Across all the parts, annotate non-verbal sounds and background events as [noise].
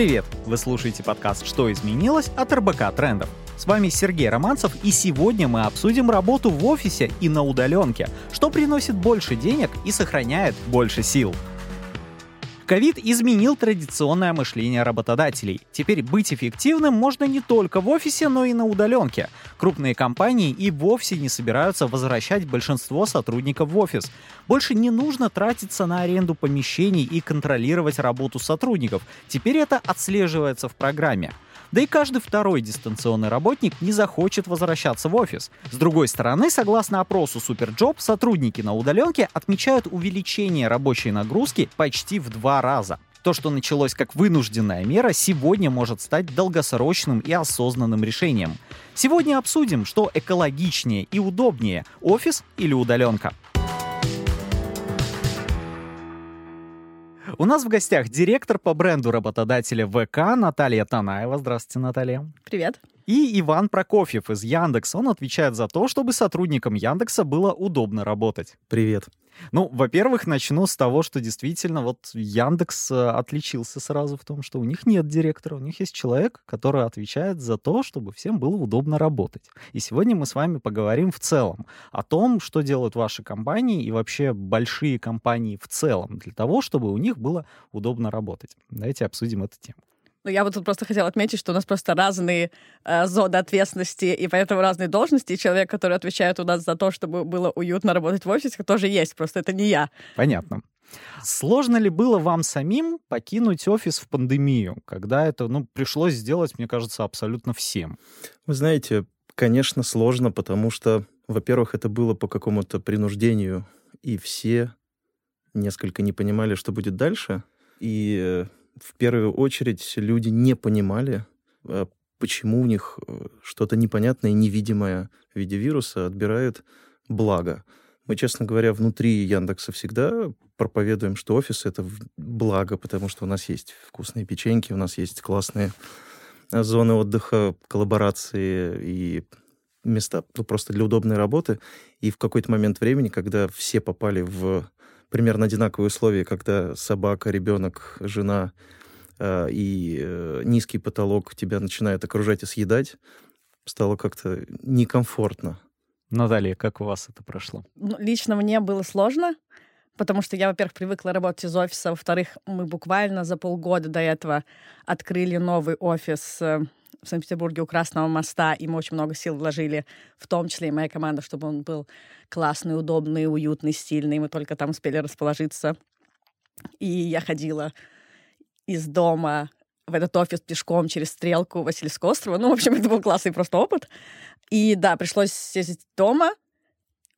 Привет! Вы слушаете подкаст «Что изменилось?» от РБК Трендов. С вами Сергей Романцев, и сегодня мы обсудим работу в офисе и на удаленке, что приносит больше денег и сохраняет больше сил. Ковид изменил традиционное мышление работодателей. Теперь быть эффективным можно не только в офисе, но и на удаленке. Крупные компании и вовсе не собираются возвращать большинство сотрудников в офис. Больше не нужно тратиться на аренду помещений и контролировать работу сотрудников. Теперь это отслеживается в программе. Да и каждый второй дистанционный работник не захочет возвращаться в офис. С другой стороны, согласно опросу Superjob, сотрудники на удаленке отмечают увеличение рабочей нагрузки почти в два раза. То, что началось как вынужденная мера, сегодня может стать долгосрочным и осознанным решением. Сегодня обсудим, что экологичнее и удобнее – офис или удаленка. У нас в гостях директор по бренду работодателя ВК Наталья Танаева. Здравствуйте, Наталья. Привет. И Иван Прокофьев из Яндекс. Он отвечает за то, чтобы сотрудникам Яндекса было удобно работать. Привет. Ну, во-первых, начну с того, что действительно вот Яндекс э, отличился сразу в том, что у них нет директора, у них есть человек, который отвечает за то, чтобы всем было удобно работать. И сегодня мы с вами поговорим в целом о том, что делают ваши компании и вообще большие компании в целом для того, чтобы у них было удобно работать. Давайте обсудим эту тему. Ну, я вот тут просто хотела отметить, что у нас просто разные э, зоны ответственности и поэтому разные должности. И человек, который отвечает у нас за то, чтобы было уютно работать в офисе, тоже есть, просто это не я. Понятно. Сложно ли было вам самим покинуть офис в пандемию, когда это ну, пришлось сделать, мне кажется, абсолютно всем? Вы знаете, конечно, сложно, потому что, во-первых, это было по какому-то принуждению, и все несколько не понимали, что будет дальше. И э, в первую очередь люди не понимали, э, почему у них э, что-то непонятное, невидимое в виде вируса отбирает благо. Мы, честно говоря, внутри Яндекса всегда проповедуем, что офис — это благо, потому что у нас есть вкусные печеньки, у нас есть классные зоны отдыха, коллаборации и места ну, просто для удобной работы. И в какой-то момент времени, когда все попали в примерно одинаковые условия, когда собака, ребенок, жена э, и э, низкий потолок тебя начинают окружать и съедать, стало как-то некомфортно. Наталья, как у вас это прошло? Ну, лично мне было сложно, потому что я, во-первых, привыкла работать из офиса, во-вторых, мы буквально за полгода до этого открыли новый офис э, в Санкт-Петербурге у Красного моста, и мы очень много сил вложили, в том числе и моя команда, чтобы он был классный, удобный, уютный, стильный. Мы только там успели расположиться. И я ходила из дома в этот офис пешком через стрелку Васильевского острова. Ну, в общем, это был классный просто опыт. И да, пришлось сесть дома.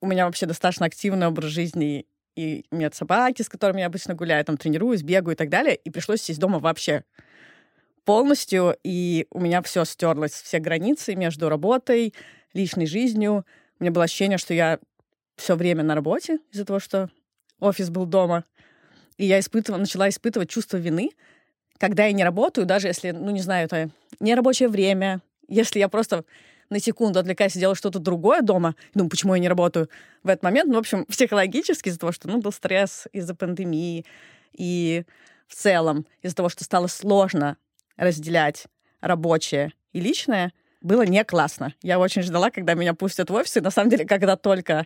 У меня вообще достаточно активный образ жизни. И у меня собаки, с которыми я обычно гуляю, там тренируюсь, бегаю и так далее. И пришлось сесть дома вообще полностью, и у меня все стерлось, все границы между работой, личной жизнью. У меня было ощущение, что я все время на работе из-за того, что офис был дома. И я испытывала, начала испытывать чувство вины, когда я не работаю, даже если, ну, не знаю, это не рабочее время, если я просто на секунду отвлекаюсь и делаю что-то другое дома, думаю, почему я не работаю в этот момент. Ну, в общем, [laughs] психологически из-за того, что, ну, был стресс из-за пандемии и в целом из-за того, что стало сложно разделять рабочее и личное, было не классно. Я очень ждала, когда меня пустят в офис, и на самом деле, когда только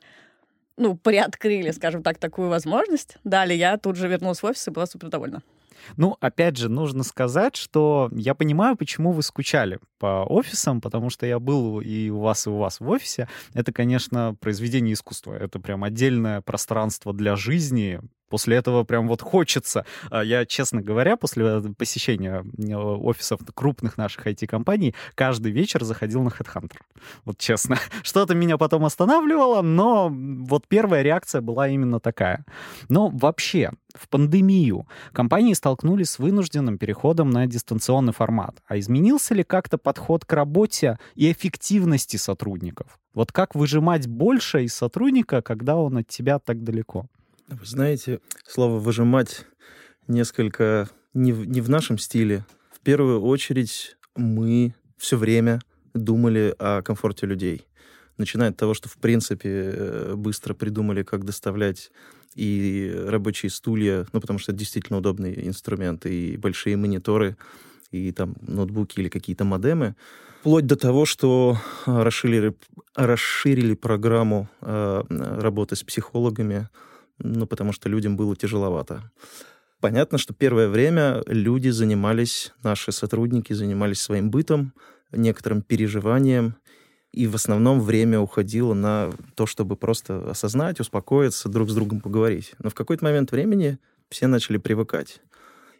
ну, приоткрыли, скажем так, такую возможность, дали, я тут же вернулась в офис и была супер довольна. Ну, опять же, нужно сказать, что я понимаю, почему вы скучали по офисам, потому что я был и у вас, и у вас в офисе. Это, конечно, произведение искусства. Это прям отдельное пространство для жизни, После этого прям вот хочется. А я, честно говоря, после посещения э, офисов крупных наших IT-компаний каждый вечер заходил на HeadHunter. Вот честно. [laughs] Что-то меня потом останавливало, но вот первая реакция была именно такая. Но вообще, в пандемию компании столкнулись с вынужденным переходом на дистанционный формат. А изменился ли как-то подход к работе и эффективности сотрудников? Вот как выжимать больше из сотрудника, когда он от тебя так далеко? Вы знаете, слово «выжимать» несколько не в, не в нашем стиле. В первую очередь мы все время думали о комфорте людей. Начиная от того, что, в принципе, э, быстро придумали, как доставлять и рабочие стулья, ну, потому что это действительно удобный инструмент, и большие мониторы, и там ноутбуки или какие-то модемы, вплоть до того, что расширили, расширили программу э, работы с психологами, ну, потому что людям было тяжеловато. Понятно, что первое время люди занимались, наши сотрудники занимались своим бытом, некоторым переживанием, и в основном время уходило на то, чтобы просто осознать, успокоиться, друг с другом поговорить. Но в какой-то момент времени все начали привыкать.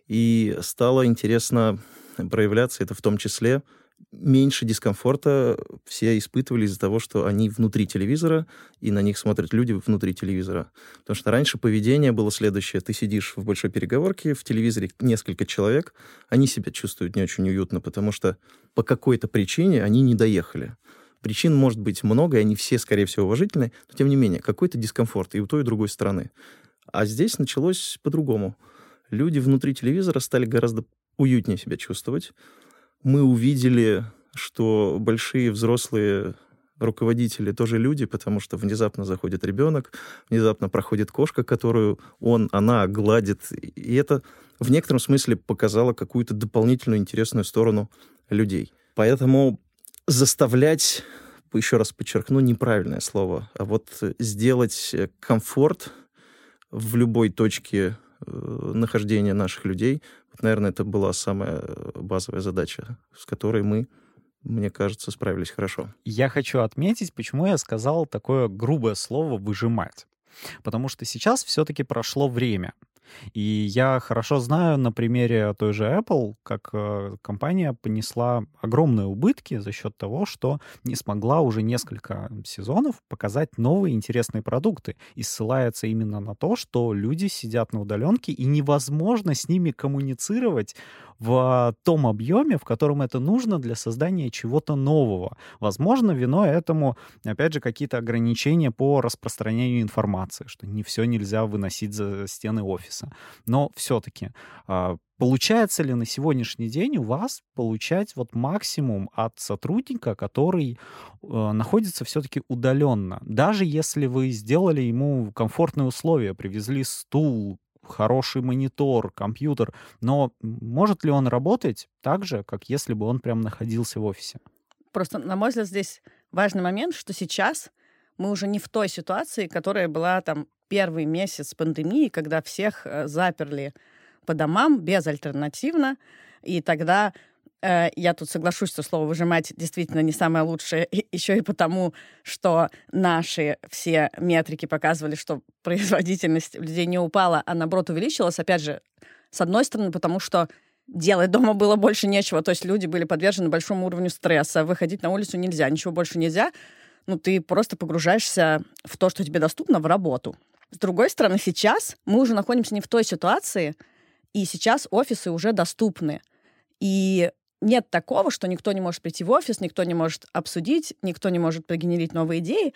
И стало интересно проявляться это в том числе меньше дискомфорта все испытывали из-за того, что они внутри телевизора, и на них смотрят люди внутри телевизора. Потому что раньше поведение было следующее. Ты сидишь в большой переговорке, в телевизоре несколько человек, они себя чувствуют не очень уютно, потому что по какой-то причине они не доехали. Причин может быть много, и они все, скорее всего, уважительные, но тем не менее, какой-то дискомфорт и у той, и у другой стороны. А здесь началось по-другому. Люди внутри телевизора стали гораздо уютнее себя чувствовать, мы увидели, что большие взрослые руководители тоже люди, потому что внезапно заходит ребенок, внезапно проходит кошка, которую он, она гладит. И это в некотором смысле показало какую-то дополнительную интересную сторону людей. Поэтому заставлять, еще раз подчеркну, неправильное слово, а вот сделать комфорт в любой точке э, нахождения наших людей наверное, это была самая э, базовая задача, с которой мы, мне кажется, справились хорошо. Я хочу отметить, почему я сказал такое грубое слово «выжимать». Потому что сейчас все-таки прошло время. И я хорошо знаю на примере той же Apple, как э, компания понесла огромные убытки за счет того, что не смогла уже несколько сезонов показать новые интересные продукты. И ссылается именно на то, что люди сидят на удаленке, и невозможно с ними коммуницировать в том объеме, в котором это нужно для создания чего-то нового. Возможно, вино этому, опять же, какие-то ограничения по распространению информации, что не все нельзя выносить за стены офиса. Но все-таки а, Получается ли на сегодняшний день у вас получать вот максимум от сотрудника, который э, находится все-таки удаленно? Даже если вы сделали ему комфортные условия, привезли стул, хороший монитор, компьютер, но может ли он работать так же, как если бы он прям находился в офисе? Просто, на мой взгляд, здесь важный момент, что сейчас мы уже не в той ситуации, которая была там первый месяц пандемии, когда всех э, заперли по домам безальтернативно, и тогда я тут соглашусь, что слово «выжимать» действительно не самое лучшее, еще и потому, что наши все метрики показывали, что [laughs] производительность людей не упала, а наоборот увеличилась. Опять же, с одной стороны, потому что делать дома было больше нечего, то есть люди были подвержены большому уровню стресса, выходить на улицу нельзя, ничего больше нельзя, ну, ты просто погружаешься в то, что тебе доступно, в работу. С другой стороны, сейчас мы уже находимся не в той ситуации, и сейчас офисы уже доступны. И нет такого, что никто не может прийти в офис, никто не может обсудить, никто не может прогенерить новые идеи.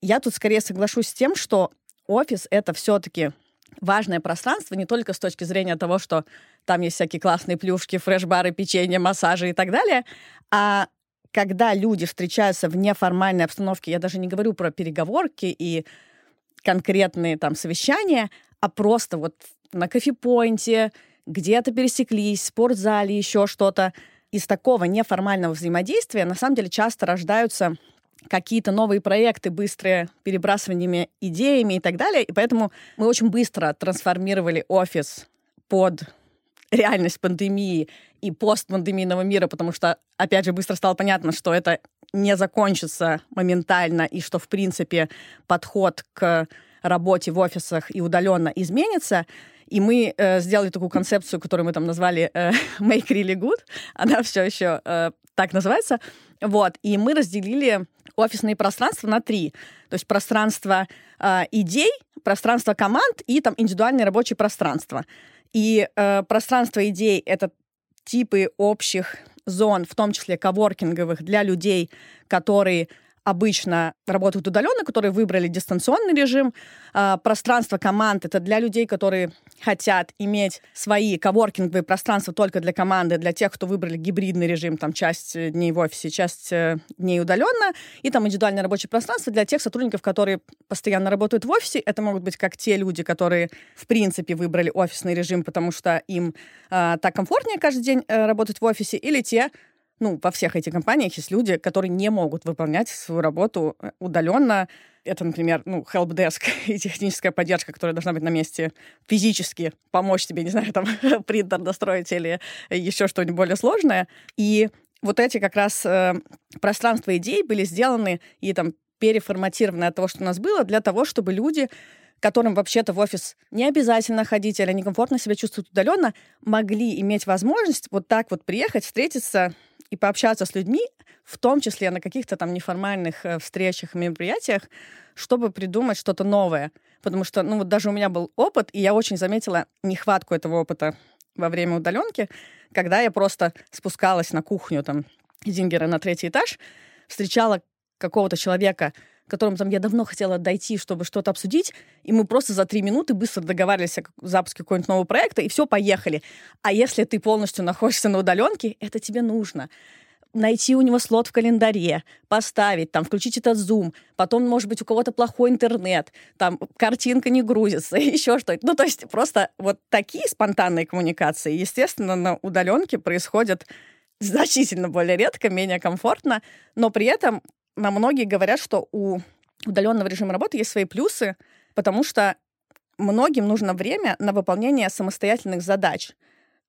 Я тут скорее соглашусь с тем, что офис — это все-таки важное пространство не только с точки зрения того, что там есть всякие классные плюшки, фреш-бары, печенье, массажи и так далее, а когда люди встречаются в неформальной обстановке, я даже не говорю про переговорки и конкретные там совещания, а просто вот на кофе-поинте, где-то пересеклись, в спортзале, еще что-то, из такого неформального взаимодействия на самом деле часто рождаются какие-то новые проекты, быстрые перебрасываниями идеями и так далее. И поэтому мы очень быстро трансформировали офис под реальность пандемии и постпандемийного мира, потому что, опять же, быстро стало понятно, что это не закончится моментально и что, в принципе, подход к работе в офисах и удаленно изменится. И мы э, сделали такую концепцию, которую мы там назвали э, [laughs] Make Really Good. Она все еще э, так называется. Вот. И мы разделили офисные пространства на три. То есть пространство э, идей, пространство команд и там индивидуальные рабочие пространства. И э, пространство идей — это типы общих зон, в том числе коворкинговых, для людей, которые обычно работают удаленно, которые выбрали дистанционный режим. А, пространство команд — это для людей, которые хотят иметь свои коворкинговые пространства только для команды, для тех, кто выбрали гибридный режим, там часть дней в офисе, часть э, дней удаленно, и там индивидуальное рабочее пространство для тех сотрудников, которые постоянно работают в офисе. Это могут быть как те люди, которые в принципе выбрали офисный режим, потому что им э, так комфортнее каждый день э, работать в офисе, или те, ну, во всех этих компаниях есть люди, которые не могут выполнять свою работу э, удаленно. Это, например, ну, helpdesk [laughs] и техническая поддержка, которая должна быть на месте физически, помочь тебе, не знаю, там, [laughs] принтер настроить или еще что-нибудь более сложное. И вот эти как раз э, пространства идей были сделаны и там переформатированы от того, что у нас было, для того, чтобы люди которым вообще-то в офис не обязательно ходить или они комфортно себя чувствуют удаленно, могли иметь возможность вот так вот приехать, встретиться и пообщаться с людьми, в том числе на каких-то там неформальных э, встречах, мероприятиях, чтобы придумать что-то новое. Потому что, ну вот даже у меня был опыт, и я очень заметила нехватку этого опыта во время удаленки, когда я просто спускалась на кухню там Зингера на третий этаж, встречала какого-то человека, которым там я давно хотела дойти, чтобы что-то обсудить, и мы просто за три минуты быстро договаривались о запуске какого-нибудь нового проекта, и все, поехали. А если ты полностью находишься на удаленке, это тебе нужно найти у него слот в календаре, поставить, там, включить этот зум, потом, может быть, у кого-то плохой интернет, там, картинка не грузится, [laughs] еще что-то. Ну, то есть просто вот такие спонтанные коммуникации, естественно, на удаленке происходят значительно более редко, менее комфортно, но при этом на многие говорят, что у удаленного режима работы есть свои плюсы, потому что многим нужно время на выполнение самостоятельных задач,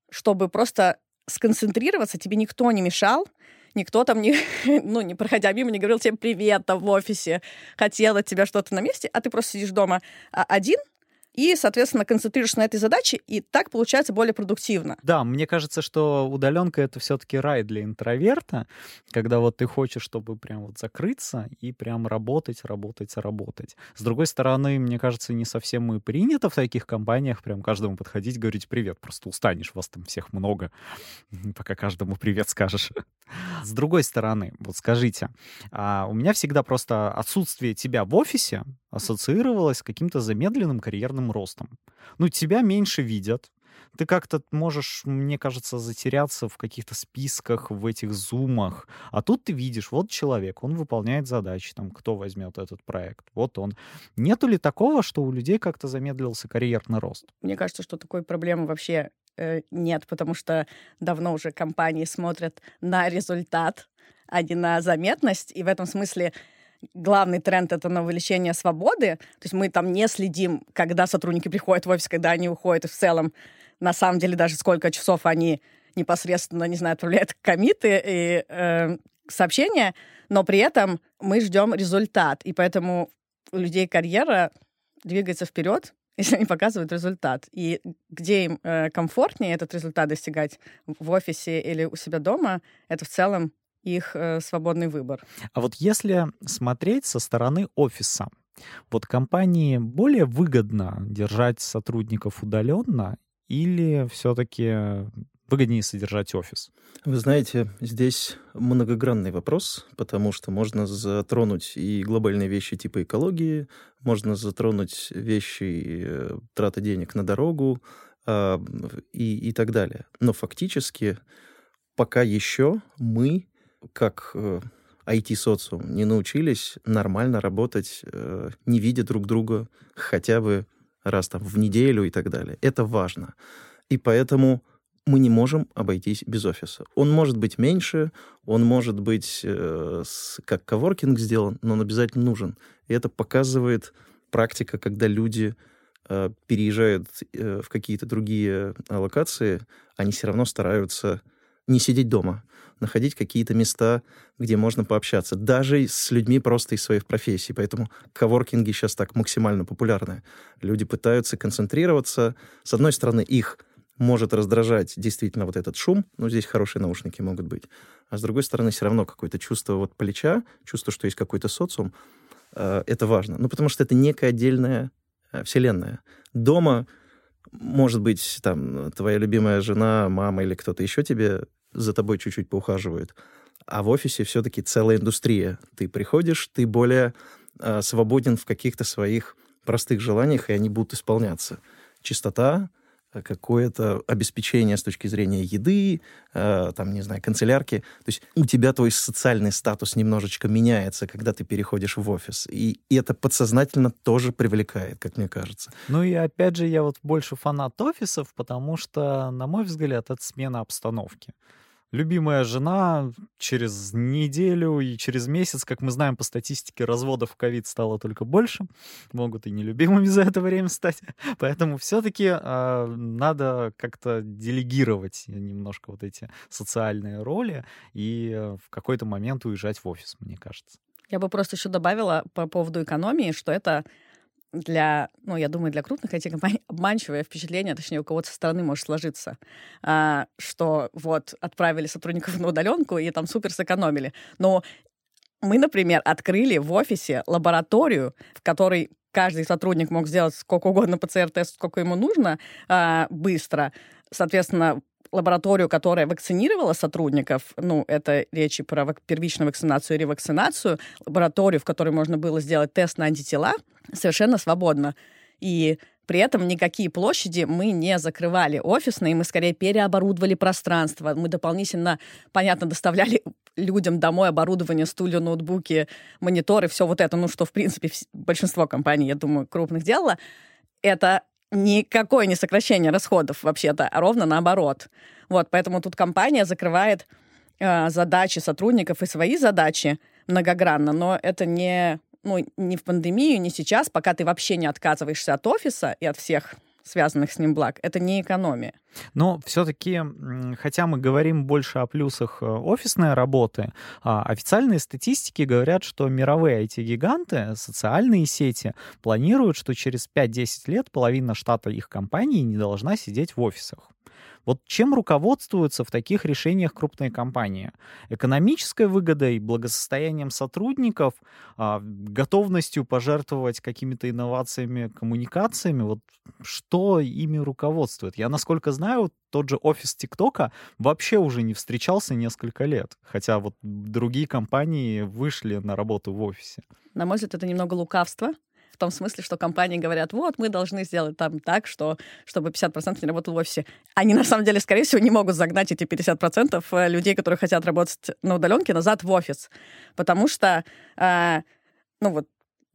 чтобы просто сконцентрироваться, тебе никто не мешал, никто там не, [laughs] ну, не проходя мимо, не говорил тебе привет там в офисе, хотел от тебя что-то на месте, а ты просто сидишь дома а, один, и, соответственно, концентрируешься на этой задаче, и так получается более продуктивно. Да, мне кажется, что удаленка это все-таки рай для интроверта, когда вот ты хочешь, чтобы прям вот закрыться и прям работать, работать, работать. С другой стороны, мне кажется, не совсем и принято в таких компаниях прям каждому подходить, говорить привет, просто устанешь, вас там всех много, [laughs] пока каждому привет скажешь. С другой стороны, вот скажите, а у меня всегда просто отсутствие тебя в офисе ассоциировалось с каким-то замедленным карьерным ростом. Ну, тебя меньше видят, ты как-то можешь, мне кажется, затеряться в каких-то списках, в этих зумах. А тут ты видишь, вот человек, он выполняет задачи, там, кто возьмет этот проект, вот он. Нету ли такого, что у людей как-то замедлился карьерный рост? Мне кажется, что такой проблемы вообще э, нет, потому что давно уже компании смотрят на результат, а не на заметность, и в этом смысле главный тренд — это на увеличение свободы. То есть мы там не следим, когда сотрудники приходят в офис, когда они уходят, и в целом, на самом деле, даже сколько часов они непосредственно, не знаю, отправляют [laughs] комиты и э, сообщения, но при этом мы ждем результат. И поэтому у людей карьера двигается вперед, [laughs] если они показывают результат. И где им э, комфортнее этот результат достигать, в офисе или у себя дома, это в целом их э, свободный выбор. А вот если смотреть со стороны офиса, вот компании более выгодно держать сотрудников удаленно или все-таки выгоднее содержать офис? Вы знаете, здесь многогранный вопрос, потому что можно затронуть и глобальные вещи типа экологии, можно затронуть вещи э, траты денег на дорогу э, и, и так далее. Но фактически пока еще мы как э, IT-социум не научились нормально работать, э, не видя друг друга хотя бы раз там в неделю и так далее. Это важно. И поэтому мы не можем обойтись без офиса. Он может быть меньше, он может быть э, с, как коворкинг сделан, но он обязательно нужен. И это показывает практика, когда люди э, переезжают э, в какие-то другие локации, они все равно стараются не сидеть дома, находить какие-то места, где можно пообщаться, даже с людьми просто из своих профессий. Поэтому коворкинги сейчас так максимально популярны. Люди пытаются концентрироваться. С одной стороны, их может раздражать действительно вот этот шум, ну, здесь хорошие наушники могут быть. А с другой стороны, все равно какое-то чувство вот плеча, чувство, что есть какой-то социум, э, это важно. Ну, потому что это некая отдельная э, вселенная. Дома может быть, там, твоя любимая жена, мама или кто-то еще тебе за тобой чуть-чуть поухаживает. А в офисе все-таки целая индустрия. Ты приходишь, ты более э, свободен в каких-то своих простых желаниях, и они будут исполняться. Чистота, Э, какое-то обеспечение с точки зрения еды, э, там, не знаю, канцелярки. То есть у тебя твой социальный статус немножечко меняется, когда ты переходишь в офис. И, и это подсознательно тоже привлекает, как мне кажется. Ну и опять же, я вот больше фанат офисов, потому что, на мой взгляд, это смена обстановки любимая жена через неделю и через месяц, как мы знаем по статистике, разводов в ковид стало только больше. Могут и нелюбимыми за это время стать. [laughs] Поэтому все-таки э, а, надо как-то делегировать немножко вот эти социальные роли и э, в какой-то момент уезжать в офис, мне кажется. Я бы просто еще добавила по поводу экономии, что это для, ну, я думаю, для крупных IT-компаний [laughs] обманчивое впечатление, точнее, у кого-то со стороны может сложиться, а, что вот отправили сотрудников [laughs] на удаленку и там супер сэкономили. Но мы, например, открыли в офисе лабораторию, в которой каждый сотрудник мог сделать сколько угодно ПЦР-тест, сколько ему нужно, а, быстро. Соответственно, лабораторию, которая вакцинировала сотрудников, ну, это речи про первичную вакцинацию и ревакцинацию, лабораторию, в которой можно было сделать тест на антитела, совершенно свободно. И при этом никакие площади мы не закрывали офисные, мы скорее переоборудовали пространство. Мы дополнительно, понятно, доставляли людям домой оборудование, стулья, ноутбуки, мониторы, все вот это, ну, что, в принципе, большинство компаний, я думаю, крупных делало. Это никакое не сокращение расходов вообще-то, а ровно наоборот. Вот, поэтому тут компания закрывает э, задачи сотрудников и свои задачи многогранно, но это не, ну, не в пандемию, не сейчас, пока ты вообще не отказываешься от офиса и от всех связанных с ним благ. Это не экономия. Но все-таки, хотя мы говорим больше о плюсах э, офисной работы, а официальные статистики говорят, что мировые IT-гиганты, социальные сети планируют, что через 5-10 лет половина штата их компаний не должна сидеть в офисах. Вот чем руководствуются в таких решениях крупные компании? Экономической выгодой, благосостоянием сотрудников, а, готовностью пожертвовать какими-то инновациями, коммуникациями? Вот что ими руководствует? Я, насколько знаю, тот же офис ТикТока вообще уже не встречался несколько лет, хотя вот другие компании вышли на работу в офисе. На мой взгляд, это немного лукавство, том смысле, что компании говорят, вот, мы должны сделать там так, что, чтобы 50% не работал в офисе. Они, на самом деле, скорее всего, не могут загнать эти 50% э, людей, которые хотят работать на удаленке, назад в офис. Потому что, э, ну вот,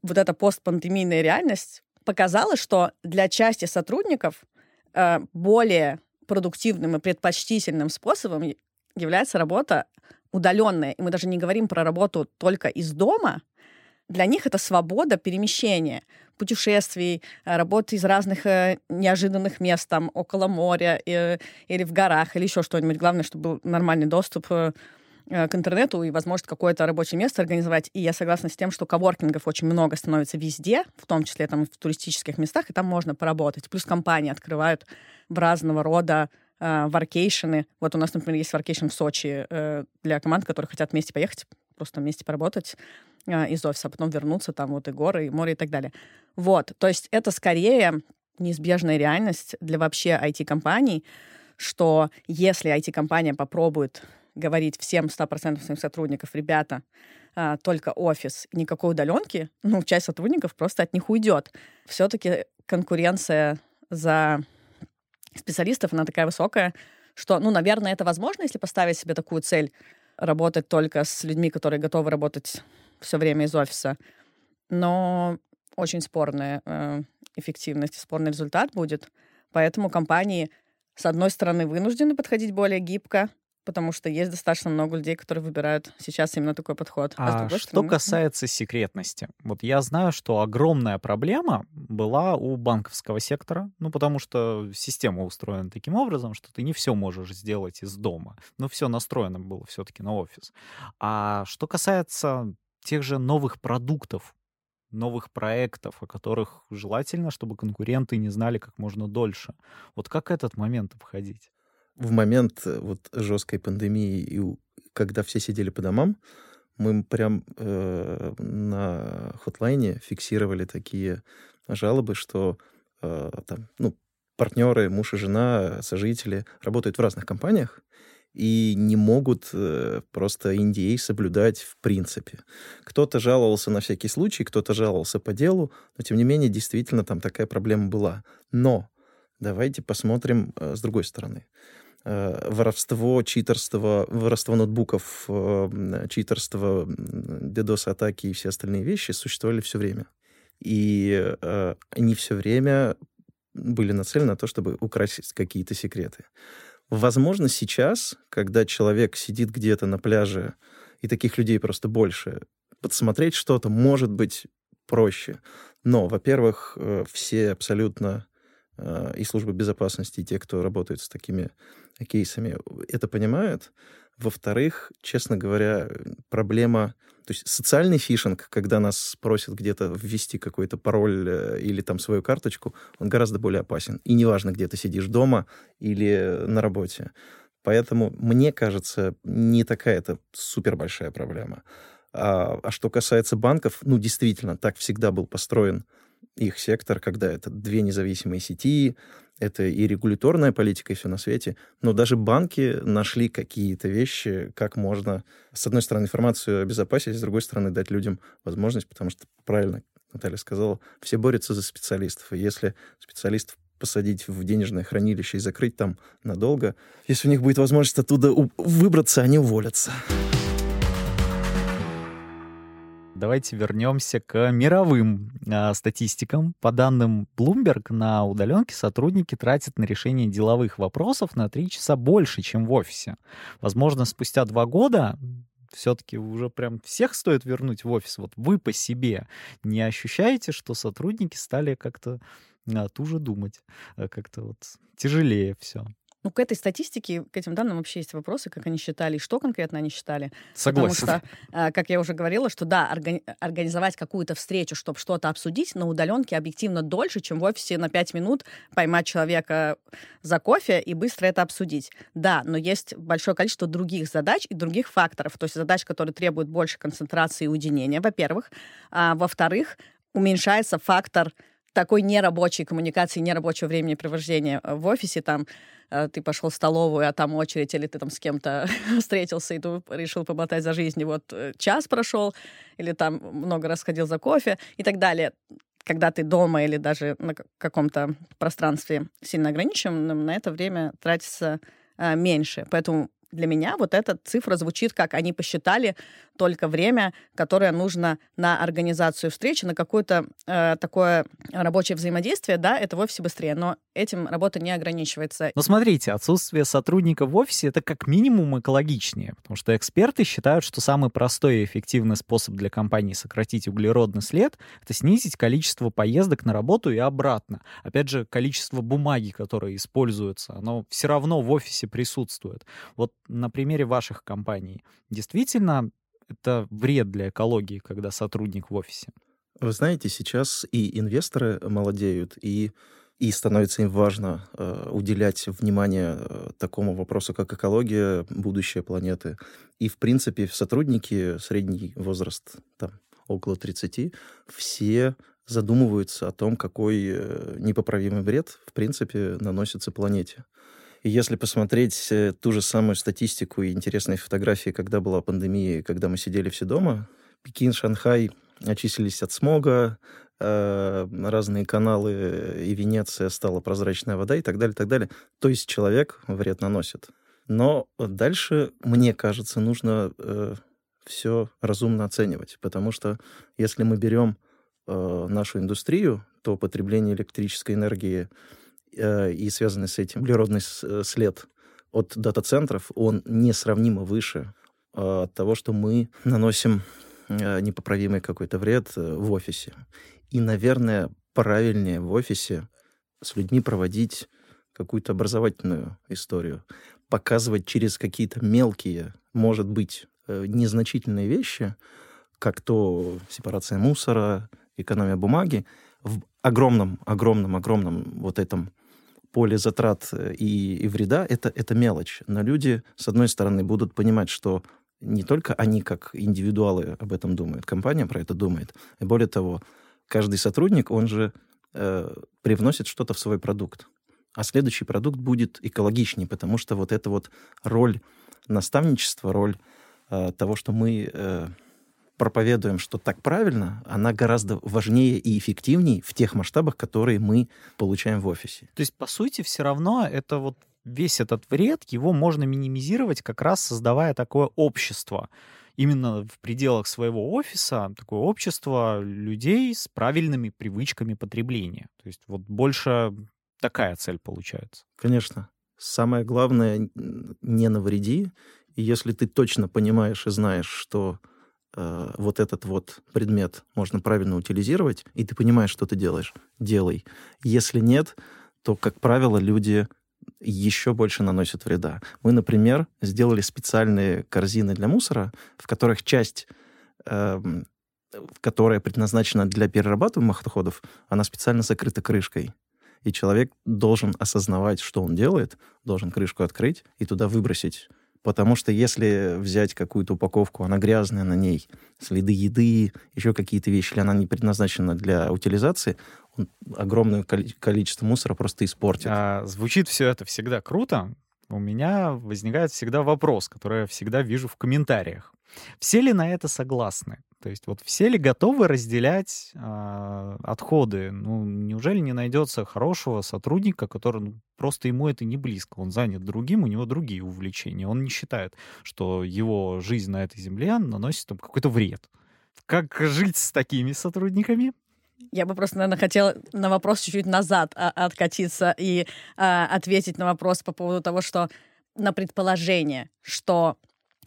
вот эта постпандемийная реальность показала, что для части сотрудников э, более продуктивным и предпочтительным способом является работа удаленная. И мы даже не говорим про работу только из дома, для них это свобода перемещения, путешествий, э, работы из разных э, неожиданных мест, там, около моря э, или в горах, или еще что-нибудь. Главное, чтобы был нормальный доступ к интернету и возможность какое-то рабочее место организовать. И я согласна с тем, что коворкингов очень много становится везде, в том числе там в туристических местах, и там можно поработать. Плюс компании открывают в разного рода workation ы. Вот у нас, например, есть workation в Сочи для команд, которые хотят вместе поехать, просто вместе поработать из офиса, а потом вернуться, там вот и горы, и море и так далее. Вот, то есть это скорее неизбежная реальность для вообще IT-компаний, что если IT-компания попробует говорить всем 100% своих сотрудников, ребята, а, только офис, никакой удаленки, [laughs] ну, часть сотрудников просто от них уйдет. Все-таки конкуренция за специалистов, она такая высокая, что, ну, наверное, это возможно, если поставить себе такую цель работать только с людьми, которые готовы работать все время из офиса. Но очень спорная э, эффективность, спорный результат будет. Поэтому компании, с одной стороны, вынуждены подходить более гибко, потому что есть достаточно много людей, которые выбирают сейчас именно такой подход. А, а что стороны... касается секретности, вот я знаю, что огромная проблема была у банковского сектора, ну потому что система устроена таким образом, что ты не все можешь сделать из дома, но все настроено было все-таки на офис. А что касается тех же новых продуктов, новых проектов, о которых желательно, чтобы конкуренты не знали как можно дольше. Вот как этот момент обходить? В момент э, вот жесткой пандемии, и когда все сидели по домам, мы прям э, на хотлайне фиксировали такие жалобы, что э, там, ну, партнеры, муж и жена, сожители работают в разных компаниях, и не могут э, просто NDA соблюдать в принципе. Кто-то жаловался на всякий случай, кто-то жаловался по делу, но тем не менее действительно там такая проблема была. Но давайте посмотрим э, с другой стороны. Э, воровство, читерство, воровство ноутбуков, читерство, DDoS-атаки и все остальные вещи существовали все время. И они все время были нацелены на то, чтобы украсить какие-то секреты. Возможно, сейчас, когда человек сидит где-то на пляже, и таких людей просто больше, подсмотреть что-то может быть проще. Но, во-первых, э, все абсолютно э, и службы безопасности, и те, кто работают с такими кейсами, это понимают. Во-вторых, честно говоря, проблема... То есть социальный фишинг, когда нас просят где-то ввести какой-то пароль э, или там свою карточку, он гораздо более опасен. И неважно, где ты сидишь дома или на работе. Поэтому, мне кажется, не такая это супер большая проблема. А, а что касается банков, ну, действительно, так всегда был построен их сектор, когда это две независимые сети, это и регуляторная политика, и все на свете. Но даже банки нашли какие-то вещи, как можно, с одной стороны, информацию обезопасить, с другой стороны, дать людям возможность, потому что, правильно Наталья сказала, все борются за специалистов. И если специалистов посадить в денежное хранилище и закрыть там надолго, если у них будет возможность оттуда выбраться, они уволятся. Давайте вернемся к мировым э, статистикам. По данным Bloomberg, на удаленке сотрудники тратят на решение деловых вопросов на 3 часа больше, чем в офисе. Возможно, спустя два года все-таки уже прям всех стоит вернуть в офис. Вот вы по себе не ощущаете, что сотрудники стали как-то а, туже думать, а, как-то вот тяжелее все? Ну, к этой статистике, к этим данным вообще есть вопросы, как они считали, и что конкретно они считали. Согласен. Потому что, а, как я уже говорила, что да, органи- организовать какую-то встречу, чтобы что-то обсудить, на удаленке объективно дольше, чем в офисе на 5 минут поймать человека за кофе и быстро это обсудить. Да, но есть большое количество других задач и других факторов. То есть задач, которые требуют больше концентрации и уединения, во-первых. А, во-вторых, уменьшается фактор такой нерабочей коммуникации, нерабочего времени провождения в офисе, там, Э, ты пошел в столовую, а там очередь, или ты там с кем-то [laughs] встретился и решил помотать за жизнь, и вот э, час прошел, или там много раз ходил за кофе и так далее когда ты дома или даже на каком-то пространстве сильно ограниченном, на это время тратится меньше. Поэтому для меня вот эта цифра звучит как они посчитали только время, которое нужно на организацию встречи, на какое-то э, такое рабочее взаимодействие, да, это в офисе быстрее, но этим работа не ограничивается. Но смотрите, отсутствие сотрудника в офисе — это как минимум экологичнее, потому что эксперты считают, что самый простой и эффективный способ для компании сократить углеродный след — это снизить количество поездок на работу и обратно. Опять же, количество бумаги, которое используется, оно все равно в офисе присутствует. Вот на примере ваших компаний действительно это вред для экологии, когда сотрудник в офисе? Вы знаете, сейчас и инвесторы молодеют, и, и становится им важно э, уделять внимание э, такому вопросу, как экология, будущее планеты. И, в принципе, сотрудники, средний возраст там около 30, все задумываются о том, какой э, непоправимый вред, в принципе, наносится планете. И если посмотреть э, ту же самую статистику и интересные фотографии, когда была пандемия, когда мы сидели все дома, Пекин, Шанхай очистились от смога, э, разные каналы и Венеция стала прозрачная вода и так далее, так далее. То есть человек вред наносит. Но дальше, мне кажется, нужно э, все разумно оценивать, потому что если мы берем э, нашу индустрию, то потребление электрической энергии Э, и связанный с этим углеродный э, след от дата-центров, он несравнимо выше э, от того, что мы наносим непоправимый какой-то вред в офисе. И, наверное, правильнее в офисе с людьми проводить какую-то образовательную историю, показывать через какие-то мелкие, может быть, незначительные вещи, как то сепарация мусора, экономия бумаги, в огромном, огромном, огромном вот этом поле затрат э, и, и вреда это, это мелочь. Но люди, с одной стороны, будут понимать, что не только они, как индивидуалы, об этом думают, компания про это думает. И более того, каждый сотрудник, он же э, привносит что-то в свой продукт. А следующий продукт будет экологичнее, потому что вот эта вот роль наставничества, роль э, того, что мы э, проповедуем, что так правильно, она гораздо важнее и эффективнее в тех масштабах, которые мы получаем в офисе. То есть, по сути, все равно это вот весь этот вред, его можно минимизировать, как раз создавая такое общество. Именно в пределах своего офиса такое общество людей с правильными привычками потребления. То есть вот больше такая цель получается. Конечно. Самое главное, не навреди. И если ты точно понимаешь и знаешь, что э, вот этот вот предмет можно правильно утилизировать, и ты понимаешь, что ты делаешь, делай. Если нет, то, как правило, люди еще больше наносят вреда. Мы, например, сделали специальные корзины для мусора, в которых часть, э, которая предназначена для перерабатываемых отходов, она специально закрыта крышкой. И человек должен осознавать, что он делает, должен крышку открыть и туда выбросить. Потому что если взять какую-то упаковку, она грязная на ней, следы еды, еще какие-то вещи, или она не предназначена для утилизации, он огромное количество мусора просто испортит. А, звучит все это всегда круто. У меня возникает всегда вопрос, который я всегда вижу в комментариях. Все ли на это согласны? То есть вот все ли готовы разделять э, отходы? Ну, неужели не найдется хорошего сотрудника, который ну, просто ему это не близко? Он занят другим, у него другие увлечения. Он не считает, что его жизнь на этой земле наносит там какой-то вред. Как жить с такими сотрудниками? Я бы просто, наверное, хотела на вопрос чуть-чуть назад а, откатиться и а, ответить на вопрос по поводу того, что на предположение, что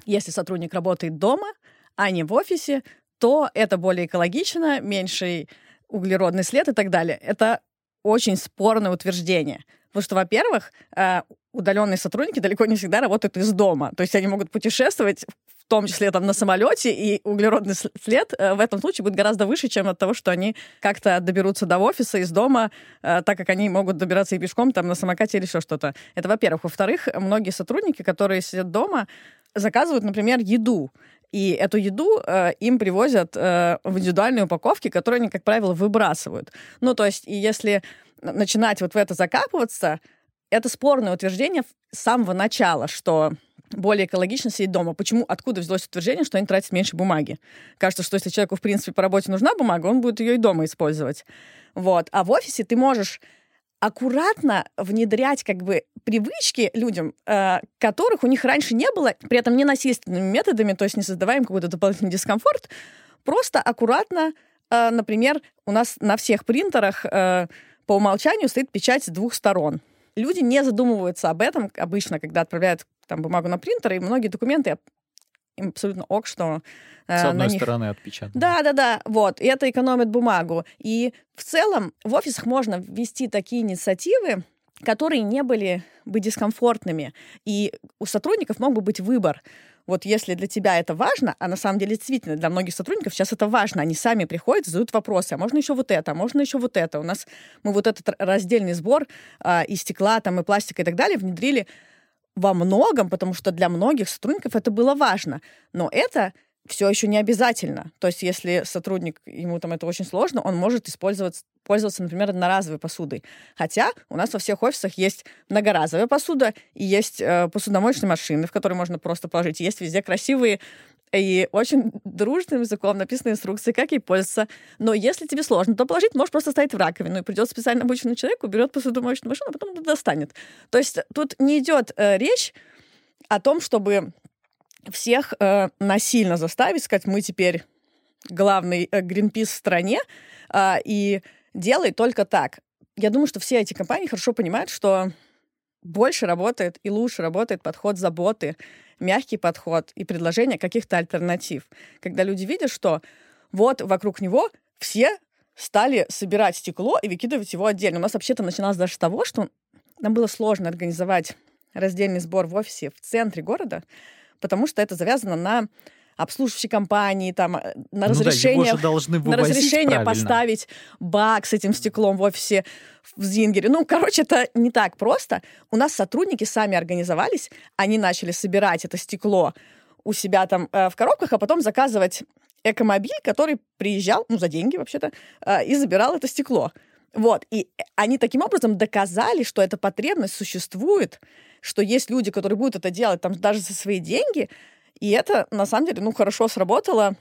если сотрудник работает дома, а не в офисе, то это более экологично, меньший углеродный след и так далее. Это очень спорное утверждение. Потому что, во-первых, э, удаленные сотрудники далеко не всегда работают из дома. То есть они могут путешествовать, в том числе там на самолете, и углеродный след э, в этом случае будет гораздо выше, чем от того, что они как-то доберутся до офиса из дома, э, так как они могут добираться и пешком, там, на самокате или еще что-то. Это, во-первых. Во-вторых, многие сотрудники, которые сидят дома, заказывают, например, еду. И эту еду э, им привозят э, в индивидуальные упаковки, которые они, как правило, выбрасывают. Ну, то есть, и если начинать вот в это закапываться, это спорное утверждение с самого начала, что более экологично сидеть дома. Почему? Откуда взялось утверждение, что они тратят меньше бумаги? Кажется, что если человеку, в принципе, по работе нужна бумага, он будет ее и дома использовать. Вот. А в офисе ты можешь аккуратно внедрять как бы привычки людям, э, которых у них раньше не было, при этом не насильственными методами, то есть не создаваем какой-то дополнительный дискомфорт, просто аккуратно, э, например, у нас на всех принтерах э, по умолчанию стоит печать с двух сторон. Люди не задумываются об этом обычно, когда отправляют там бумагу на принтер, и многие документы им абсолютно ок, что э, С одной них... стороны отпечатано. Да, да, да, вот. И это экономит бумагу. И в целом в офисах можно ввести такие инициативы, которые не были бы дискомфортными. И у сотрудников мог бы быть выбор. Вот если для тебя это важно, а на самом деле действительно для многих сотрудников сейчас это важно, они сами приходят, задают вопросы, а можно еще вот это, а можно еще вот это. У нас мы вот этот раздельный сбор а, и стекла, там, и пластика и так далее внедрили во многом, потому что для многих сотрудников это было важно. Но это все еще не обязательно. То есть, если сотрудник, ему там это очень сложно, он может использовать, пользоваться, например, одноразовой посудой. Хотя у нас во всех офисах есть многоразовая посуда и есть э, посудомоечные машины, в которые можно просто положить. Есть везде красивые и очень дружным языком написаны инструкции, как ей пользоваться. Но если тебе сложно, то положить можешь просто ставить в раковину, и придет специально обученный человек, уберет посудомоечную машину, а потом достанет. То есть тут не идет э, речь о том, чтобы всех э, насильно заставить сказать, мы теперь главный э, Гринпис в стране, э, и делай только так. Я думаю, что все эти компании хорошо понимают, что больше работает и лучше работает подход заботы, мягкий подход и предложение каких-то альтернатив. Когда люди видят, что вот вокруг него все стали собирать стекло и выкидывать его отдельно. У нас вообще-то начиналось даже с того, что нам было сложно организовать раздельный сбор в офисе в центре города, потому что это завязано на обслуживающей компании, там, э, на ну разрешение, да, должны на разрешение поставить бак с этим стеклом в офисе в Зингере. Ну, короче, это не так просто. У нас сотрудники сами организовались, они начали собирать это стекло у себя там э, в коробках, а потом заказывать экомобиль, который приезжал, ну, за деньги вообще-то, э, и забирал это стекло. Вот, и они таким образом доказали, что эта потребность существует, что есть люди, которые будут это делать там даже за свои деньги, и это, на самом деле, ну, хорошо сработало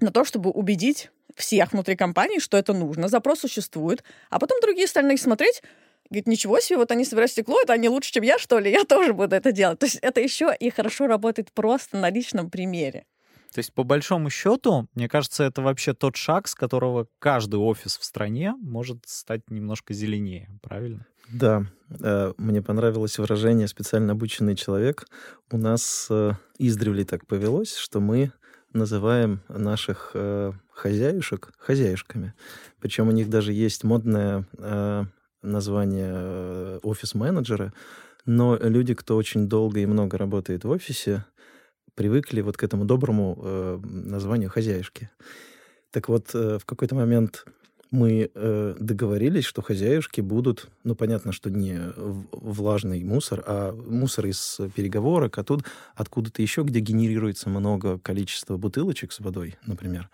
на то, чтобы убедить всех внутри компании, что это нужно, запрос существует, а потом другие остальные смотреть, говорит, ничего себе, вот они собирают стекло, это они лучше, чем я, что ли, я тоже буду это делать. То есть это еще и хорошо работает просто на личном примере. То есть, по большому счету, мне кажется, это вообще тот шаг, с которого каждый офис в стране может стать немножко зеленее, правильно? Да, э, мне понравилось выражение «специально обученный человек». У нас э, издревле так повелось, что мы называем наших э, хозяюшек хозяюшками. Причем у них даже есть модное название офис-менеджера, но люди, кто очень долго и много работает в офисе, привыкли вот к этому доброму э, названию хозяюшки. Так вот, э, в какой-то момент мы э, договорились, что хозяюшки будут, ну, понятно, что не влажный мусор, а мусор из переговорок, оттуда, откуда-то еще, где генерируется много количества бутылочек с водой, например.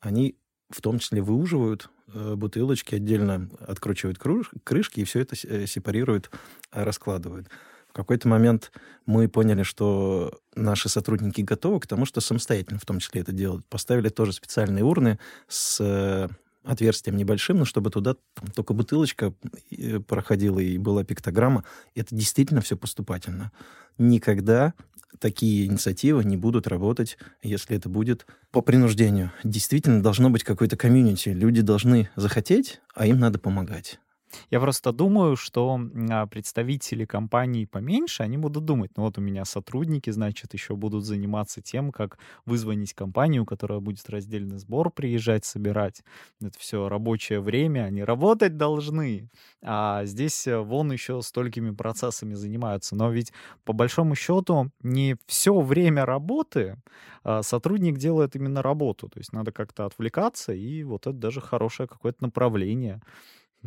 Они в том числе выуживают э, бутылочки, отдельно откручивают круж, крышки и все это э, сепарируют, раскладывают какой-то момент мы поняли, что наши сотрудники готовы к тому, что самостоятельно в том числе это делать. Поставили тоже специальные урны с э, отверстием небольшим, но чтобы туда только бутылочка э, проходила и была пиктограмма. Это действительно все поступательно. Никогда такие инициативы не будут работать, если это будет по принуждению. Действительно, должно быть какой-то комьюнити. Люди должны захотеть, а им надо помогать. Я просто думаю, что а, представители компаний поменьше, они будут думать, ну вот у меня сотрудники, значит, еще будут заниматься тем, как вызвонить компанию, которая будет раздельный сбор приезжать, собирать. Это все рабочее время, они работать должны. А здесь э, вон еще столькими процессами занимаются. Но ведь по большому счету не все время работы а сотрудник делает именно работу. То есть надо как-то отвлекаться, и вот это даже хорошее какое-то направление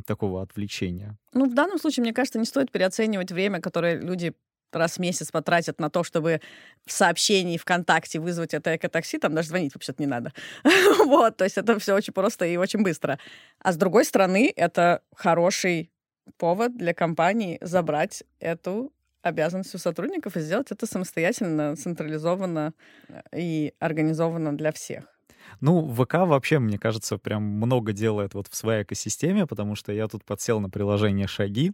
такого отвлечения? Ну, в данном случае, мне кажется, не стоит переоценивать время, которое люди раз в месяц потратят на то, чтобы в сообщении ВКонтакте вызвать это экотакси, там даже звонить вообще-то не надо. [laughs] вот, то есть это все очень просто и очень быстро. А с другой стороны, это хороший повод для компании забрать эту обязанность у сотрудников и сделать это самостоятельно, централизованно э, и организованно для всех. Ну, ВК вообще, мне кажется, прям много делает вот в своей экосистеме, потому что я тут подсел на приложение «Шаги».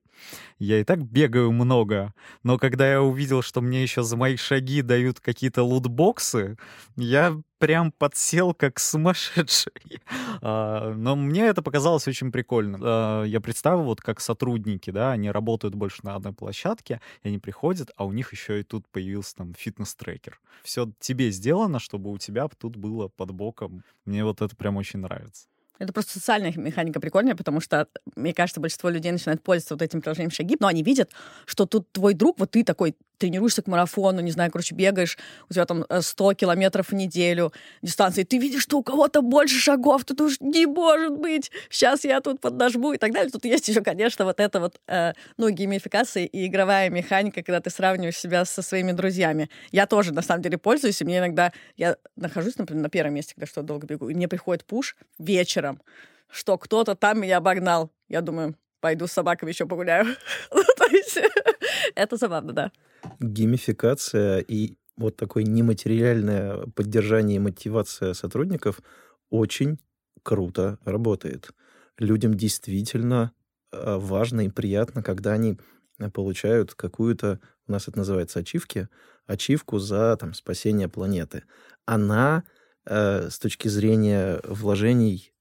Я и так бегаю много, но когда я увидел, что мне еще за мои шаги дают какие-то лутбоксы, я прям подсел как сумасшедший. [laughs] А, но мне это показалось очень прикольно. А, я представил, вот как сотрудники, да, они работают больше на одной площадке, и они приходят, а у них еще и тут появился там фитнес-трекер. Все тебе сделано, чтобы у тебя тут было под боком. Мне вот это прям очень нравится. Это просто социальная механика прикольная, потому что, мне кажется, большинство людей начинает пользоваться вот этим приложением шаги, но они видят, что тут твой друг, вот ты такой тренируешься к марафону, не знаю, короче, бегаешь, у тебя там 100 э, километров в неделю дистанции, ты видишь, что у кого-то больше шагов, тут уж не может быть, сейчас я тут поднажму и так далее. Тут есть еще, конечно, вот это вот, э, ну, геймификация и игровая механика, когда ты сравниваешь себя со своими друзьями. Я тоже, на самом деле, пользуюсь, и мне иногда, я нахожусь, например, на первом месте, когда что долго бегу, и мне приходит пуш вечером, что кто-то там меня обогнал. Я думаю, пойду с собаками еще погуляю. [laughs] Ну, [laughs] это забавно, да. Геймификация и вот такое нематериальное поддержание и мотивация сотрудников очень круто работает. Людям действительно а, важно и приятно, когда они получают какую-то, у нас это называется ачивки, ачивку за там, спасение планеты. Она э, с точки зрения вложений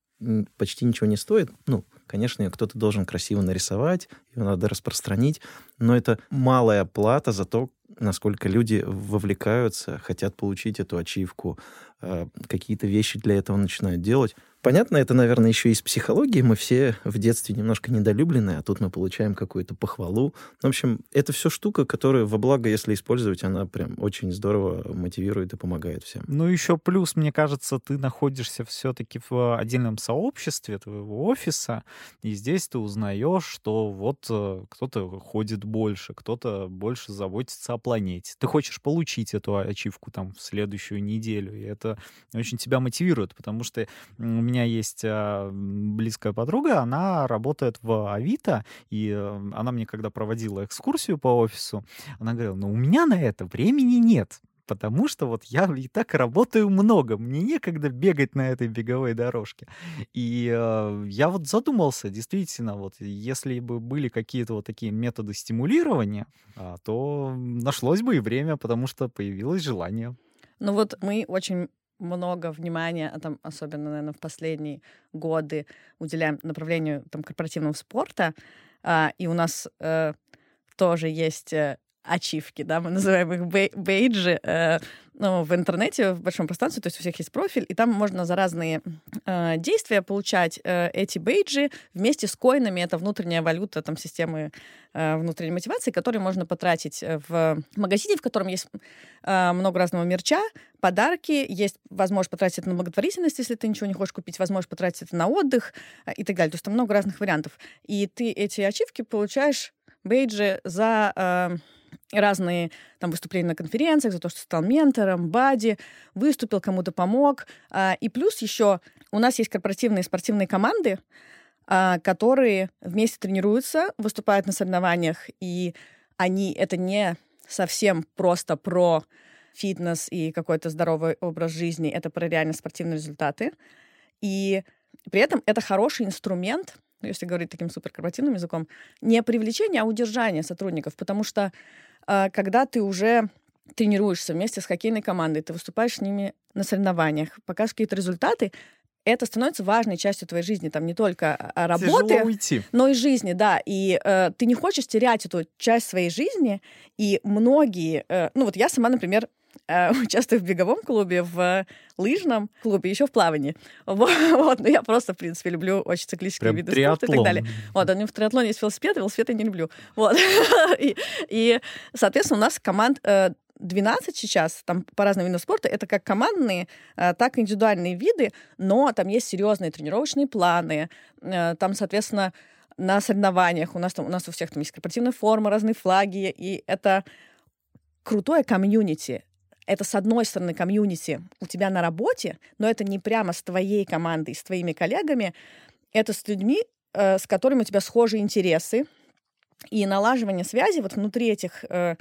почти ничего не стоит. Ну, конечно, ее кто-то должен красиво нарисовать, ее надо распространить, но это малая плата за то, насколько люди вовлекаются, хотят получить эту ачивку, э, какие-то вещи для этого начинают делать. Понятно, это, наверное, еще из психологии. Мы все в детстве немножко недолюблены, а тут мы получаем какую-то похвалу. В общем, это все штука, которая во благо, если использовать, она прям очень здорово мотивирует и помогает всем. Ну, еще плюс, мне кажется, ты находишься все-таки в отдельном сообществе твоего офиса, И здесь ты узнаешь, что вот э, кто-то ходит больше, кто-то больше заботится о планете. Ты хочешь получить эту ачивку там в следующую неделю, и это очень тебя мотивирует, потому что у меня есть а, близкая подруга, она работает в Авито, и э, она мне когда проводила экскурсию по офису, она говорила, ну у меня на это времени нет потому что вот я и так работаю много, мне некогда бегать на этой беговой дорожке. И э, я вот задумался, действительно, вот если бы были какие-то вот такие методы стимулирования, э, то нашлось бы и время, потому что появилось желание. Ну вот мы очень много внимания, а там, особенно, наверное, в последние годы уделяем направлению там, корпоративного спорта, а, и у нас э, тоже есть э, ачивки, да, мы называем их бейджи, э, ну, в интернете, в большом пространстве, то есть у всех есть профиль, и там можно за разные э, действия получать э, эти бейджи вместе с коинами, это внутренняя валюта там системы э, внутренней мотивации, которые можно потратить э, в магазине, в котором есть э, много разного мерча, подарки, есть возможность потратить это на благотворительность, если ты ничего не хочешь купить, возможность потратить это на отдых э, и так далее, то есть там много разных вариантов. И ты эти ачивки получаешь бейджи за... Э, разные там выступления на конференциях, за то, что стал ментором, бади, выступил, кому-то помог. А, и плюс еще у нас есть корпоративные спортивные команды, а, которые вместе тренируются, выступают на соревнованиях, и они это не совсем просто про фитнес и какой-то здоровый образ жизни, это про реально спортивные результаты. И при этом это хороший инструмент если говорить таким суперкорпоративным языком, не привлечение, а удержание сотрудников, потому что когда ты уже тренируешься вместе с хоккейной командой, ты выступаешь с ними на соревнованиях, покажешь какие-то результаты, это становится важной частью твоей жизни, там не только а, работы, уйти. но и жизни, да. И э, ты не хочешь терять эту часть своей жизни. И многие, э, ну вот я сама, например, [laughs] участвую в беговом клубе, в лыжном клубе, еще в плавании. [laughs] Вот, но я просто, в принципе, люблю очень циклические Прям виды триатлон. спорта и так далее. Вот, у меня в триатлоне есть велосипед, велосипед я не люблю. Вот. [laughs] и, и, соответственно, у нас команд э, 12 сейчас, там по разным видам спорта, это как командные, э, так и индивидуальные виды, но там есть серьезные тренировочные планы, э, там, соответственно, на соревнованиях у нас там, у нас у всех там есть корпоративная форма, разные флаги, и это крутое комьюнити это, с одной стороны, комьюнити у тебя на работе, но это не прямо с твоей командой, с твоими коллегами, это с людьми, э, с которыми у тебя схожие интересы, и налаживание связи вот внутри этих э,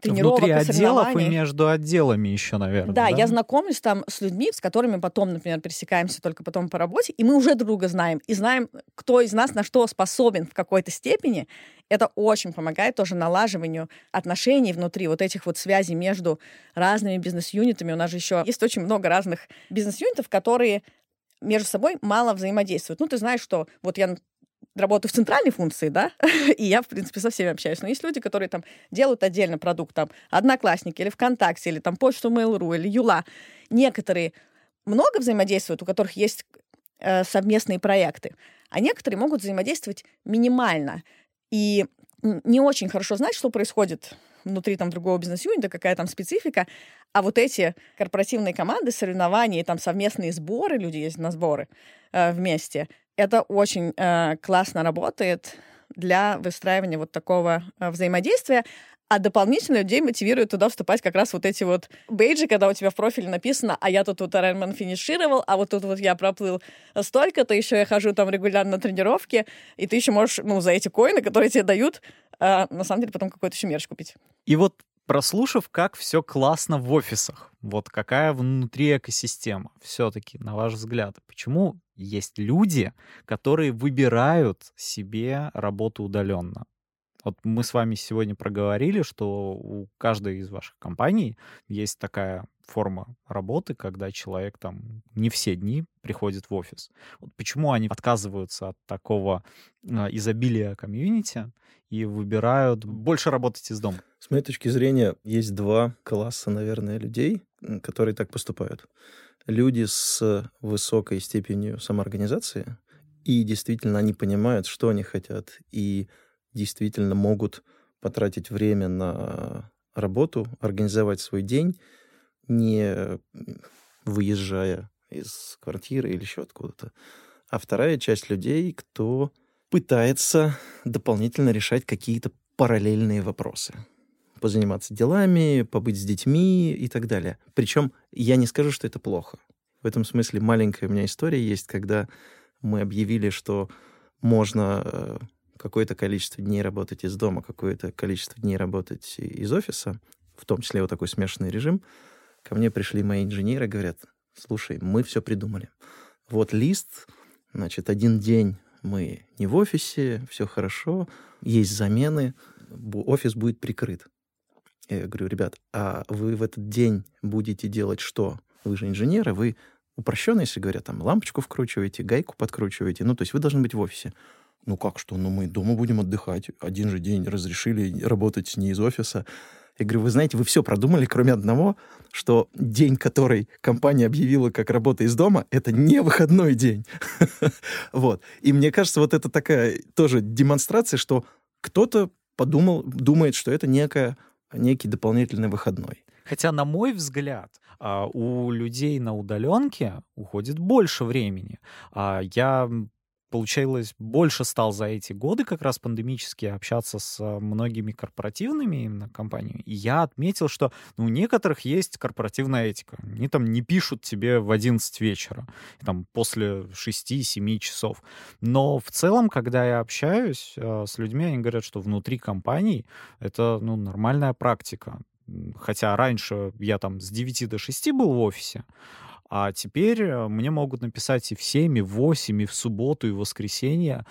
тренировок Внутри и отделов и между отделами еще, наверное. Да, я знакомлюсь там с людьми, с которыми потом, например, пересекаемся только потом по работе, и мы уже друга знаем, и знаем, кто из нас на что способен в какой-то степени. Это очень помогает тоже налаживанию отношений внутри вот этих вот связей между разными бизнес-юнитами. У нас же еще есть очень много разных бизнес-юнитов, которые между собой мало взаимодействуют. Ну, ты знаешь, что вот я работаю в центральной функции, да, [laughs] и я, в принципе, со всеми общаюсь. Но есть люди, которые там делают отдельно продукт, там, Одноклассники или ВКонтакте, или там почту Mail.ru, или Юла. Некоторые много взаимодействуют, у которых есть э, совместные проекты, а некоторые могут взаимодействовать минимально. И не очень хорошо знать, что происходит внутри там другого бизнес-юнита, какая там специфика. А вот эти корпоративные команды, соревнования, там совместные сборы, люди ездят на сборы э, вместе, это очень э, классно работает для выстраивания вот такого э, взаимодействия. А дополнительно людей мотивирует туда вступать как раз вот эти вот бейджи, когда у тебя в профиле написано, а я тут вот Ironman финишировал, а вот тут вот я проплыл столько-то, еще я хожу там регулярно на тренировки, и ты еще можешь, ну, за эти коины, которые тебе дают, э, на самом деле потом какой-то еще мерч купить. И вот прослушав, как все классно в офисах, вот какая внутри экосистема, все-таки, на ваш взгляд, почему есть люди, которые выбирают себе работу удаленно? Вот мы с вами сегодня проговорили, что у каждой из ваших компаний есть такая форма работы, когда человек там не все дни приходит в офис. Вот почему они отказываются от такого э, изобилия комьюнити и выбирают больше работать из дома? С моей точки зрения, есть два класса, наверное, людей, которые так поступают. Люди с высокой степенью самоорганизации, и действительно они понимают, что они хотят, и действительно могут потратить время на работу, организовать свой день, не выезжая из квартиры или еще откуда-то. А вторая часть людей, кто пытается дополнительно решать какие-то параллельные вопросы. Позаниматься делами, побыть с детьми и так далее. Причем я не скажу, что это плохо. В этом смысле маленькая у меня история есть, когда мы объявили, что можно э, какое-то количество дней работать из дома, какое-то количество дней работать из офиса, в том числе вот такой смешанный режим, ко мне пришли мои инженеры говорят, слушай, мы все придумали. Вот лист, значит, один день мы не в офисе, все хорошо, есть замены, офис будет прикрыт. Я говорю, ребят, а вы в этот день будете делать что? Вы же инженеры, вы упрощенно, если говорят, там лампочку вкручиваете, гайку подкручиваете, ну, то есть вы должны быть в офисе. Ну как что? Ну мы дома будем отдыхать. Один же день разрешили работать не из офиса. Я говорю, вы знаете, вы все продумали, кроме одного, что день, который компания объявила как работа из дома, это не выходной день. [laughs] Вот. И мне кажется, вот это такая тоже демонстрация, что кто-то подумал, думает, что это некая, некий дополнительный выходной. Хотя, на мой взгляд, а, у людей на удаленке уходит больше времени. А, я получилось, больше стал за эти годы как раз пандемически общаться с э, многими корпоративными именно компаниями. И я отметил, что ну, у некоторых есть корпоративная этика. Они там не пишут тебе в 11 вечера, там после 6-7 часов. Но в целом, когда я общаюсь э, с людьми, они говорят, что внутри компаний это ну, нормальная практика. Хотя раньше я там с 9 до 6 был в офисе, а теперь э, мне могут написать и в 7, и в 8, и в субботу, и в воскресенье.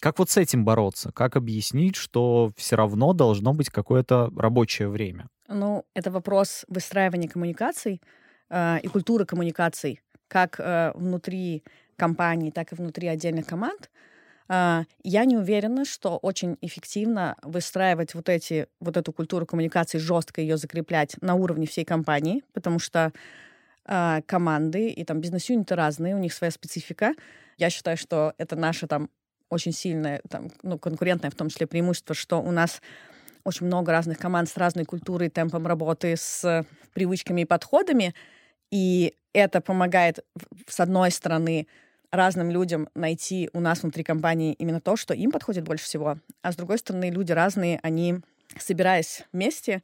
Как вот с этим бороться? Как объяснить, что все равно должно быть какое-то рабочее время? Ну, это вопрос выстраивания коммуникаций э, и культуры коммуникаций, как э, внутри компании, так и внутри отдельных команд. Э, я не уверена, что очень эффективно выстраивать вот, эти, вот эту культуру коммуникации, жестко ее закреплять на уровне всей компании, потому что э, команды и там бизнес-юниты разные, у них своя специфика. Я считаю, что это наше там очень сильное, там, ну, конкурентное в том числе преимущество, что у нас очень много разных команд с разной культурой, темпом работы, с привычками и подходами. И это помогает, с одной стороны, разным людям найти у нас внутри компании именно то, что им подходит больше всего. А с другой стороны, люди разные, они, собираясь вместе,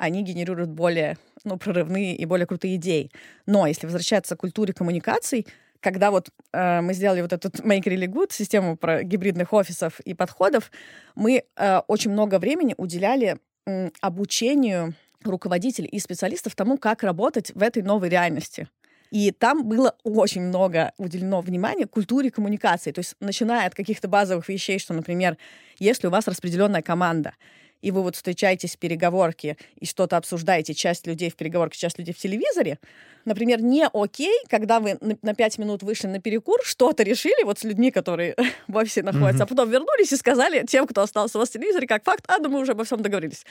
они генерируют более ну, прорывные и более крутые идеи. Но если возвращаться к культуре коммуникаций, когда вот э, мы сделали вот этот Make Really Good, систему про гибридных офисов и подходов, мы э, очень много времени уделяли э, обучению руководителей и специалистов тому, как работать в этой новой реальности. И там было очень много уделено внимания культуре коммуникации. То есть начиная от каких-то базовых вещей, что, например, если у вас распределенная команда, и вы вот встречаетесь в переговорке и что-то обсуждаете, часть людей в переговорке, часть людей в телевизоре, например, не окей, когда вы на пять минут вышли на перекур, что-то решили вот с людьми, которые [laughs] в офисе находятся, mm-hmm. а потом вернулись и сказали тем, кто остался у вас в телевизоре, как факт, а, да мы уже обо всем договорились.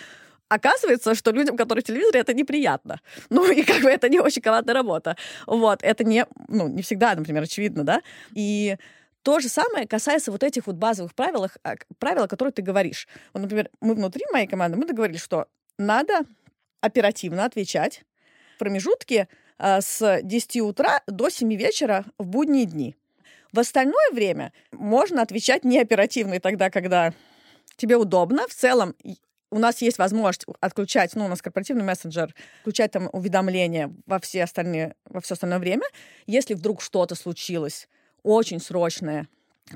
Оказывается, что людям, которые в телевизоре, это неприятно. [laughs] Ну, и как бы это не очень командная работа. Вот, это не, ну, не всегда, например, очевидно, да. И то же самое касается вот этих вот базовых правил, а, правил, о которых ты говоришь. Вот, например, мы внутри моей команды, мы договорились, что надо оперативно отвечать в промежутке э, с 10 утра до 7 вечера в будние дни. В остальное время можно отвечать не оперативно и тогда, когда тебе удобно. В целом у нас есть возможность отключать, ну, у нас корпоративный мессенджер, включать там уведомления во все остальные, во все остальное время. Если вдруг что-то случилось, очень срочное,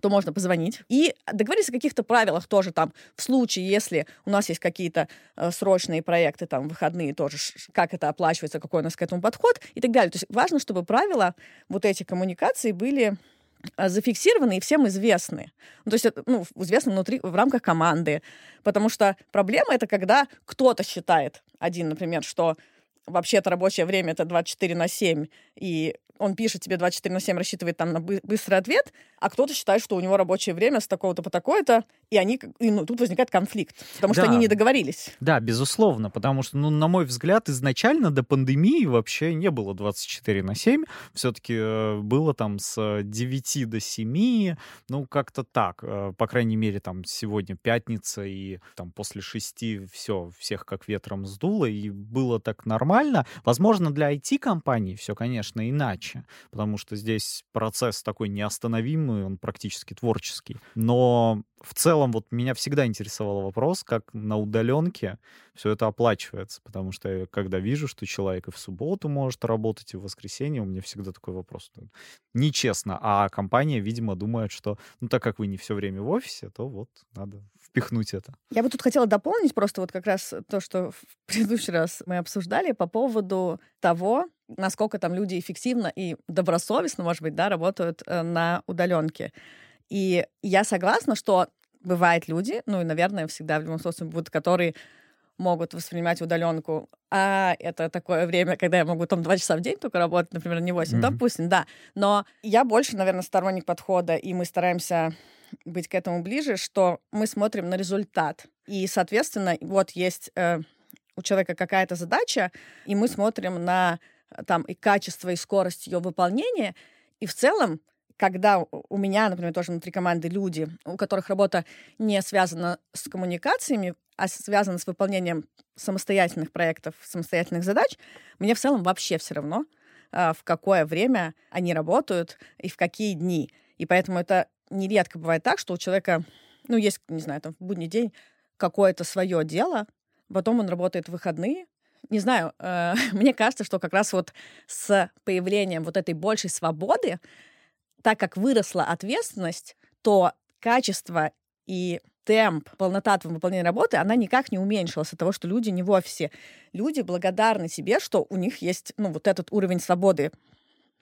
то можно позвонить. И договориться о каких-то правилах тоже там, в случае, если у нас есть какие-то э, срочные проекты, там, выходные тоже, как это оплачивается, какой у нас к этому подход и так далее. То есть важно, чтобы правила вот эти коммуникации были э, зафиксированы и всем известны. Ну, то есть, ну, известны внутри, в рамках команды. Потому что проблема — это когда кто-то считает, один, например, что вообще-то рабочее время это 24 на 7, и он пишет тебе 24 на 7, рассчитывает там на быстрый ответ, а кто-то считает, что у него рабочее время с такого-то по такое-то, и они, и, ну, тут возникает конфликт, потому да. что они не договорились. Да, безусловно, потому что, ну, на мой взгляд, изначально до пандемии вообще не было 24 на 7, все-таки э, было там с 9 до 7, ну, как-то так, э, по крайней мере, там сегодня пятница, и там после 6 все, всех как ветром сдуло, и было так нормально. Возможно, для IT-компаний все, конечно, иначе, задачи, потому что здесь процесс такой неостановимый, он практически творческий. Но в целом вот меня всегда интересовал вопрос, как на удаленке все это оплачивается, потому что я, когда вижу, что человек и в субботу может работать, и в воскресенье, у меня всегда такой вопрос. Нечестно. А компания, видимо, думает, что, ну, так как вы не все время в офисе, то вот надо впихнуть это. Я бы тут хотела дополнить просто вот как раз то, что в [laughs] предыдущий раз мы обсуждали по поводу того, насколько там люди эффективно и добросовестно, может быть, да, работают э, на удаленке. И я согласна, что бывают люди, ну и, наверное, всегда в любом случае будут, которые могут воспринимать удаленку, а это такое время, когда я могу там два часа в день только работать, например, не 8, mm-hmm. допустим, да. Но я больше, наверное, сторонник подхода, и мы стараемся быть к этому ближе, что мы смотрим на результат. И, соответственно, вот есть э, у человека какая-то задача, и мы смотрим на там и качество, и скорость ее выполнения, и в целом когда у меня, например, тоже внутри команды люди, у которых работа не связана с коммуникациями, а связана с выполнением самостоятельных проектов, самостоятельных задач, мне в целом вообще все равно, а, в какое время они работают и в какие дни. И поэтому это нередко бывает так, что у человека, ну, есть, не знаю, там, в будний день какое-то свое дело, потом он работает в выходные, не знаю, э, [laughs] мне кажется, что как раз вот с появлением вот этой большей свободы так как выросла ответственность, то качество и темп, полнота выполнения работы, она никак не уменьшилась от того, что люди не в офисе. Люди благодарны себе, что у них есть ну, вот этот уровень свободы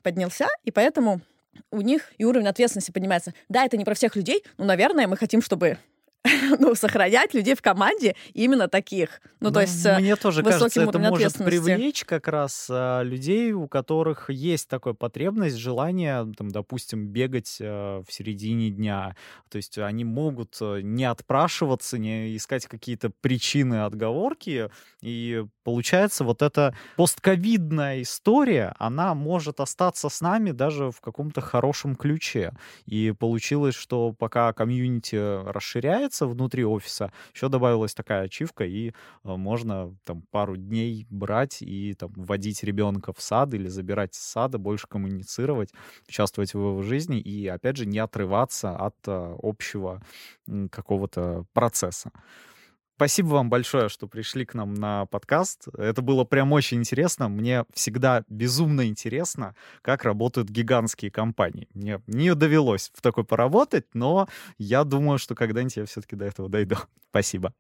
поднялся, и поэтому у них и уровень ответственности поднимается. Да, это не про всех людей, но, наверное, мы хотим, чтобы [laughs] ну, сохранять людей в команде именно таких. Ну, ну то есть Мне тоже кажется, это может привлечь как раз а, людей, у которых есть такая потребность, желание, там, допустим, бегать а, в середине дня. То есть они могут а, не отпрашиваться, не искать какие-то причины, отговорки. И получается, вот эта постковидная история, она может остаться с нами даже в каком-то хорошем ключе. И получилось, что пока комьюнити расширяется, появляется внутри офиса, еще добавилась такая ачивка, и э, можно там пару дней брать и там вводить ребенка в сад или забирать с сада, больше коммуницировать, участвовать в его жизни и, опять же, не отрываться от э, общего какого-то процесса. Спасибо вам большое, что пришли к нам на подкаст. Это было прям очень интересно. Мне всегда безумно интересно, как работают гигантские компании. Мне не довелось в такой поработать, но я думаю, что когда-нибудь я все-таки до этого дойду. Спасибо.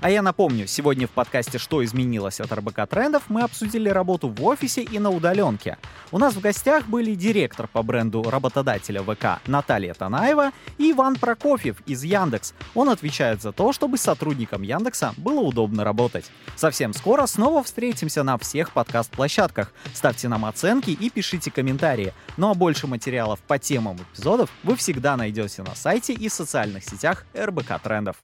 А я напомню, сегодня в подкасте «Что изменилось от РБК трендов» мы обсудили работу в офисе и на удаленке. У нас в гостях были директор по бренду работодателя ВК Наталья Танаева и Иван Прокофьев из Яндекс. Он отвечает за то, чтобы сотрудникам Яндекса было удобно работать. Совсем скоро снова встретимся на всех подкаст-площадках. Ставьте нам оценки и пишите комментарии. Ну а больше материалов по темам эпизодов вы всегда найдете на сайте и социальных сетях РБК Трендов.